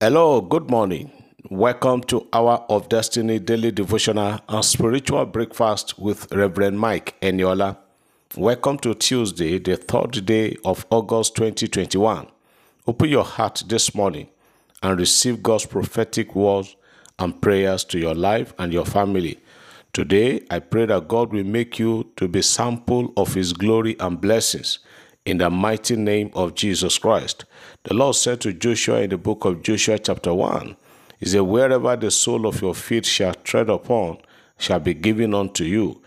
Hello, good morning. Welcome to Hour of Destiny Daily Devotional and Spiritual Breakfast with Reverend Mike Eniola. Welcome to Tuesday, the third day of August 2021. Open your heart this morning and receive God's prophetic words and prayers to your life and your family. Today, I pray that God will make you to be sample of His glory and blessings in the mighty name of Jesus Christ. The Lord said to Joshua in the book of Joshua, chapter 1, He said, Wherever the sole of your feet shall tread upon shall be given unto you.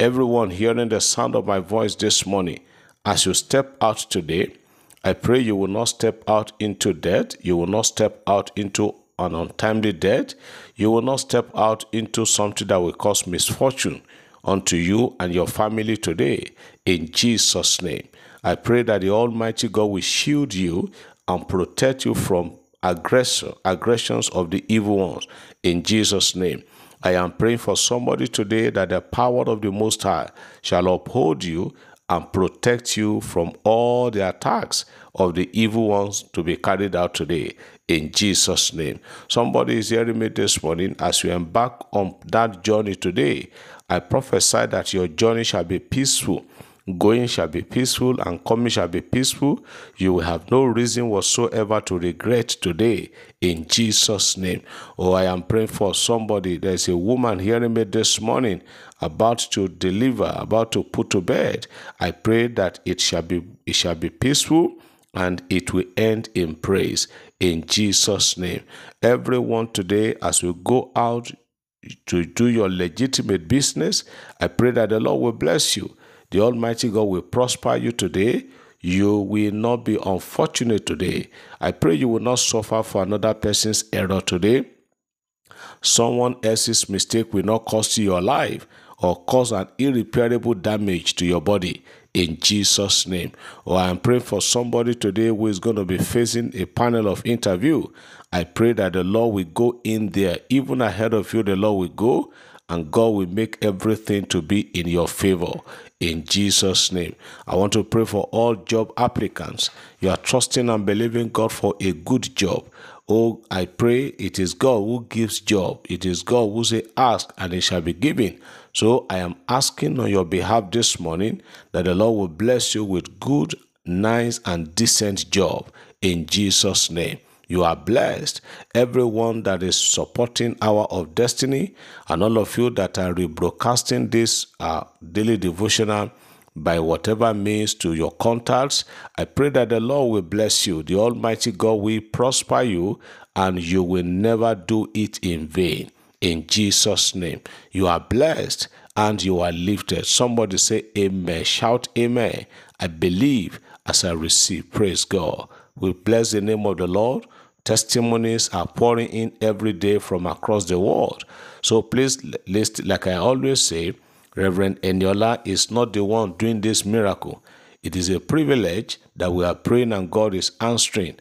Everyone hearing the sound of my voice this morning, as you step out today, I pray you will not step out into debt, You will not step out into an untimely death. You will not step out into something that will cause misfortune unto you and your family today. In Jesus' name, I pray that the Almighty God will shield you and protect you from aggressor, aggressions of the evil ones. In Jesus' name. I am praying for somebody today that the power of the Most High shall uphold you and protect you from all the attacks of the evil ones to be carried out today in Jesus' name. Somebody is hearing me this morning as you embark on that journey today. I prophesy that your journey shall be peaceful. Going shall be peaceful and coming shall be peaceful. You will have no reason whatsoever to regret today in Jesus' name. Oh, I am praying for somebody. There's a woman hearing me this morning about to deliver, about to put to bed. I pray that it shall be it shall be peaceful and it will end in praise in Jesus' name. Everyone today, as we go out to do your legitimate business, I pray that the Lord will bless you. The Almighty God will prosper you today. You will not be unfortunate today. I pray you will not suffer for another person's error today. Someone else's mistake will not cost you your life or cause an irreparable damage to your body in Jesus' name. Or I am praying for somebody today who is going to be facing a panel of interview. I pray that the Lord will go in there, even ahead of you, the Lord will go and God will make everything to be in your favor in Jesus' name. I want to pray for all job applicants. You are trusting and believing God for a good job. Oh, I pray it is God who gives job. It is God who say ask and it shall be given. So I am asking on your behalf this morning that the Lord will bless you with good, nice, and decent job in Jesus' name. You are blessed. Everyone that is supporting Hour of Destiny and all of you that are rebroadcasting this uh, daily devotional by whatever means to your contacts, I pray that the Lord will bless you. The Almighty God will prosper you and you will never do it in vain. In Jesus' name, you are blessed and you are lifted. Somebody say amen. Shout amen. I believe as I receive. Praise God. We bless the name of the Lord. Testimonies are pouring in every day from across the world. So please, list, like I always say, Reverend Eniola is not the one doing this miracle. It is a privilege that we are praying and God is answering.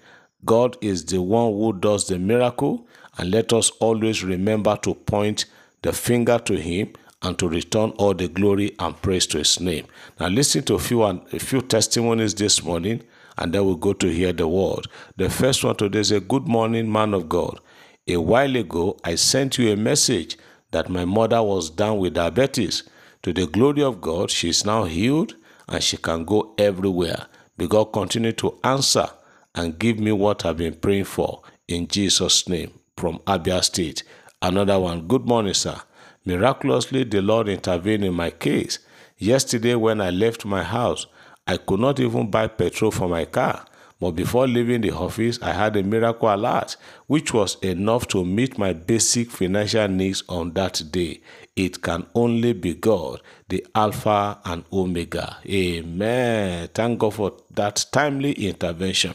God is the one who does the miracle, and let us always remember to point the finger to Him and to return all the glory and praise to His name. Now, listen to a few, a few testimonies this morning, and then we'll go to hear the word. The first one today is a good morning, man of God. A while ago, I sent you a message that my mother was down with diabetes. To the glory of God, she is now healed and she can go everywhere. May God continue to answer and give me what I've been praying for in Jesus' name from Abia State. Another one, good morning, sir. Miraculously, the Lord intervened in my case. Yesterday, when I left my house, I could not even buy petrol for my car. But before leaving the office, I had a miracle alert, which was enough to meet my basic financial needs on that day. It can only be God, the Alpha and Omega. Amen. Thank God for that timely intervention.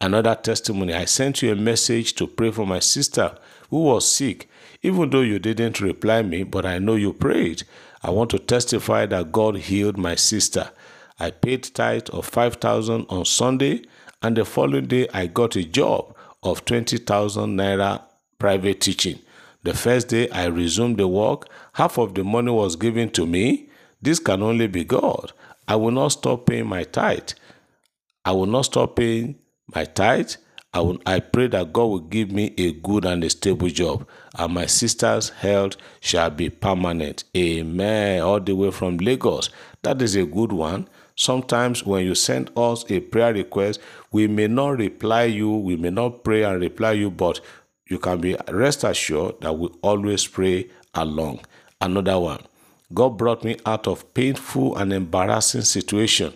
Another testimony I sent you a message to pray for my sister who was sick. Even though you didn't reply me, but I know you prayed. I want to testify that God healed my sister. I paid tithe of 5000 on Sunday and the following day I got a job of 20,000 naira private teaching. The first day I resumed the work, half of the money was given to me. This can only be God. I will not stop paying my tithe. I will not stop paying my tithe I, will, I pray that God will give me a good and a stable job, and my sister's health shall be permanent. Amen. All the way from Lagos. That is a good one. Sometimes when you send us a prayer request, we may not reply you, we may not pray and reply you, but you can be rest assured that we always pray along. Another one. God brought me out of painful and embarrassing situation.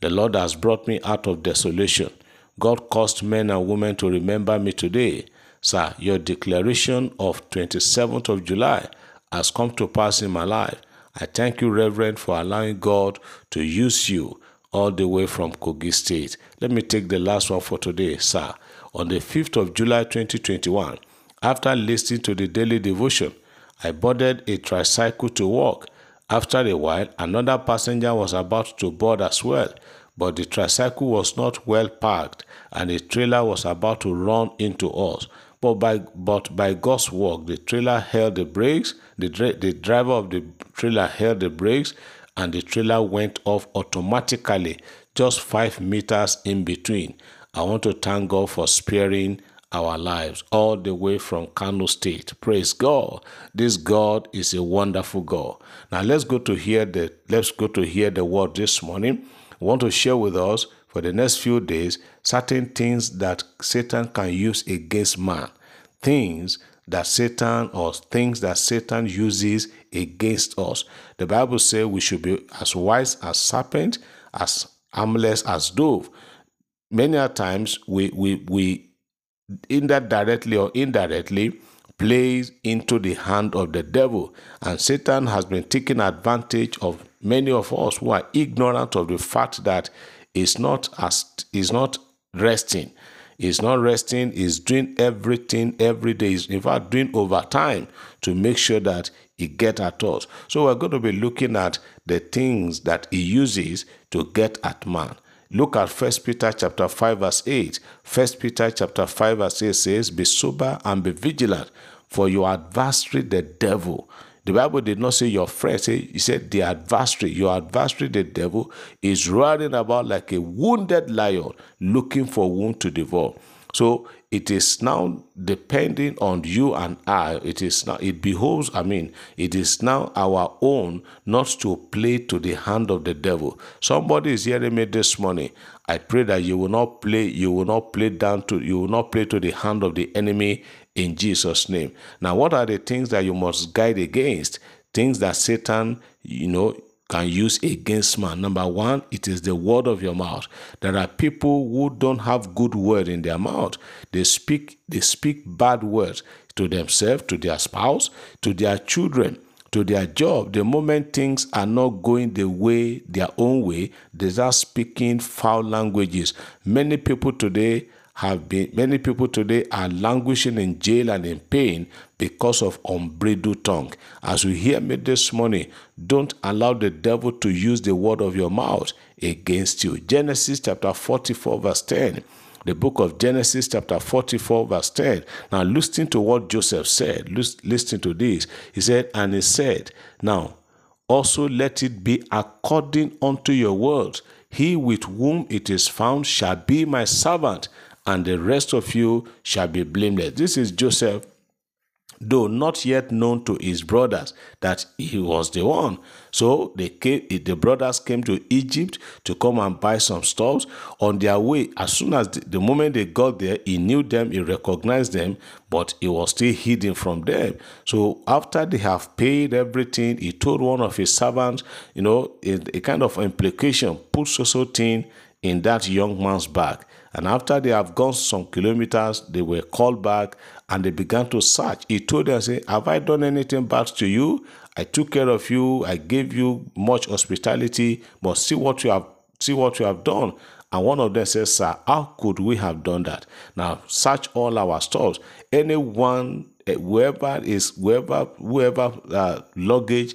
The Lord has brought me out of desolation. God caused men and women to remember me today. Sir, your declaration of 27th of July has come to pass in my life. I thank you, Reverend, for allowing God to use you all the way from Kogi State. Let me take the last one for today, sir. On the 5th of July 2021, after listening to the daily devotion, I boarded a tricycle to work. After a while, another passenger was about to board as well, but the tricycle was not well parked and the trailer was about to run into us. But by, but by God's work, the trailer held the brakes, the, the driver of the trailer held the brakes, and the trailer went off automatically, just five meters in between. I want to thank God for sparing our lives all the way from Kano State. Praise God. This God is a wonderful God. Now let's go to hear the let's go to hear the word this morning. I want to share with us for the next few days certain things that Satan can use against man. Things that Satan or things that Satan uses against us. The Bible says we should be as wise as serpent, as harmless as dove. Many a times we we we either directly or indirectly plays into the hand of the devil and Satan has been taking advantage of many of us who are ignorant of the fact that is not as is not resting. Is not resting, is doing everything every day. Is in fact doing overtime to make sure that he get at us. So we're going to be looking at the things that he uses to get at man. Look at First Peter chapter 5, verse 8. First Peter chapter 5, verse 8 says, Be sober and be vigilant, for your adversary, the devil, the Bible did not say your friend. Say, he said the adversary, your adversary, the devil, is running about like a wounded lion looking for wound to devour. So it is now depending on you and I. It is now, it behoves, I mean, it is now our own not to play to the hand of the devil. Somebody is hearing me this morning. I pray that you will not play, you will not play down to, you will not play to the hand of the enemy in Jesus' name. Now, what are the things that you must guide against? Things that Satan, you know, can use against man. Number one, it is the word of your mouth. There are people who don't have good word in their mouth. They speak, they speak bad words to themselves, to their spouse, to their children, to their job. The moment things are not going the way, their own way, they start speaking foul languages. Many people today have been many people today are languishing in jail and in pain because of unbridled tongue. As we hear me this morning, don't allow the devil to use the word of your mouth against you. Genesis chapter 44, verse 10. The book of Genesis, chapter 44, verse 10. Now, listen to what Joseph said. Listen to this. He said, And he said, Now, also let it be according unto your words. He with whom it is found shall be my servant and the rest of you shall be blameless. This is Joseph, though not yet known to his brothers that he was the one. So they came, the brothers came to Egypt to come and buy some stuff. On their way, as soon as the, the moment they got there, he knew them, he recognized them, but he was still hidden from them. So after they have paid everything, he told one of his servants, you know, a, a kind of implication, put so so thing in that young man's bag. And after they have gone some kilometers, they were called back and they began to search. He told them, say, Have I done anything bad to you? I took care of you, I gave you much hospitality, but see what you have see what you have done. And one of them says, Sir, how could we have done that? Now search all our stores. Anyone, eh, whoever is whoever whoever uh, luggage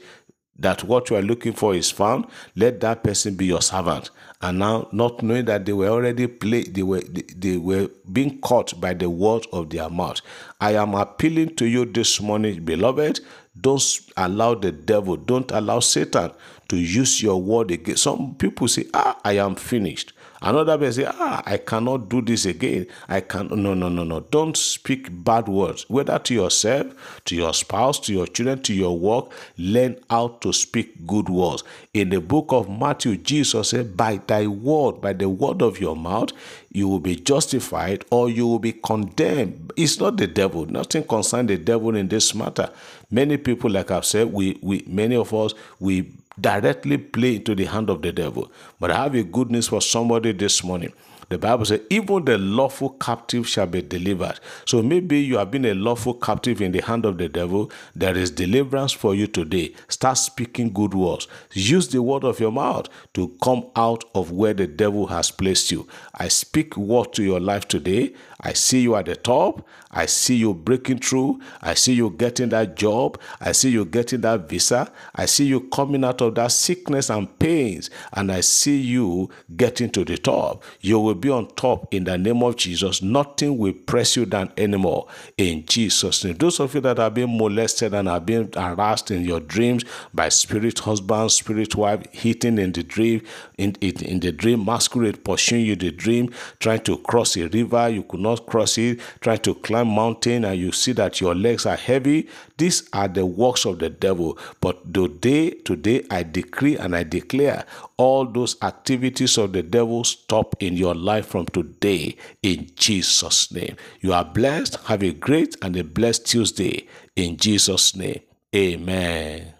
that what you are looking for is found, let that person be your servant. And now, not knowing that they were already play, they were they were being caught by the words of their mouth. I am appealing to you this morning, beloved. Don't allow the devil, don't allow Satan to use your word again. Some people say, Ah, I am finished. Another person say, ah, I cannot do this again. I can no no no no. Don't speak bad words, whether to yourself, to your spouse, to your children, to your work. Learn how to speak good words. In the book of Matthew, Jesus said, By thy word, by the word of your mouth, you will be justified or you will be condemned. It's not the devil. Nothing concerns the devil in this matter. Many people, like I've said, we we many of us we directly play into the hand of the devil. But I have a good news for somebody this morning. The Bible says, even the lawful captive shall be delivered. So maybe you have been a lawful captive in the hand of the devil. There is deliverance for you today. Start speaking good words. Use the word of your mouth to come out of where the devil has placed you. I speak word to your life today. I see you at the top. I see you breaking through. I see you getting that job. I see you getting that visa. I see you coming out of that sickness and pains. And I see you getting to the top. You will be on top in the name of Jesus. Nothing will press you down anymore in Jesus' name. Those of you that have been molested and have been harassed in your dreams by spirit husband, spirit wife, hitting in the dream, in, in, in the dream, masquerade pursuing you the dream, trying to cross a river, you could not cross it, trying to climb mountain, and you see that your legs are heavy. These are the works of the devil. But today, today I decree and I declare all those activities of the devil stop in your life from today in Jesus' name. You are blessed. Have a great and a blessed Tuesday in Jesus' name. Amen.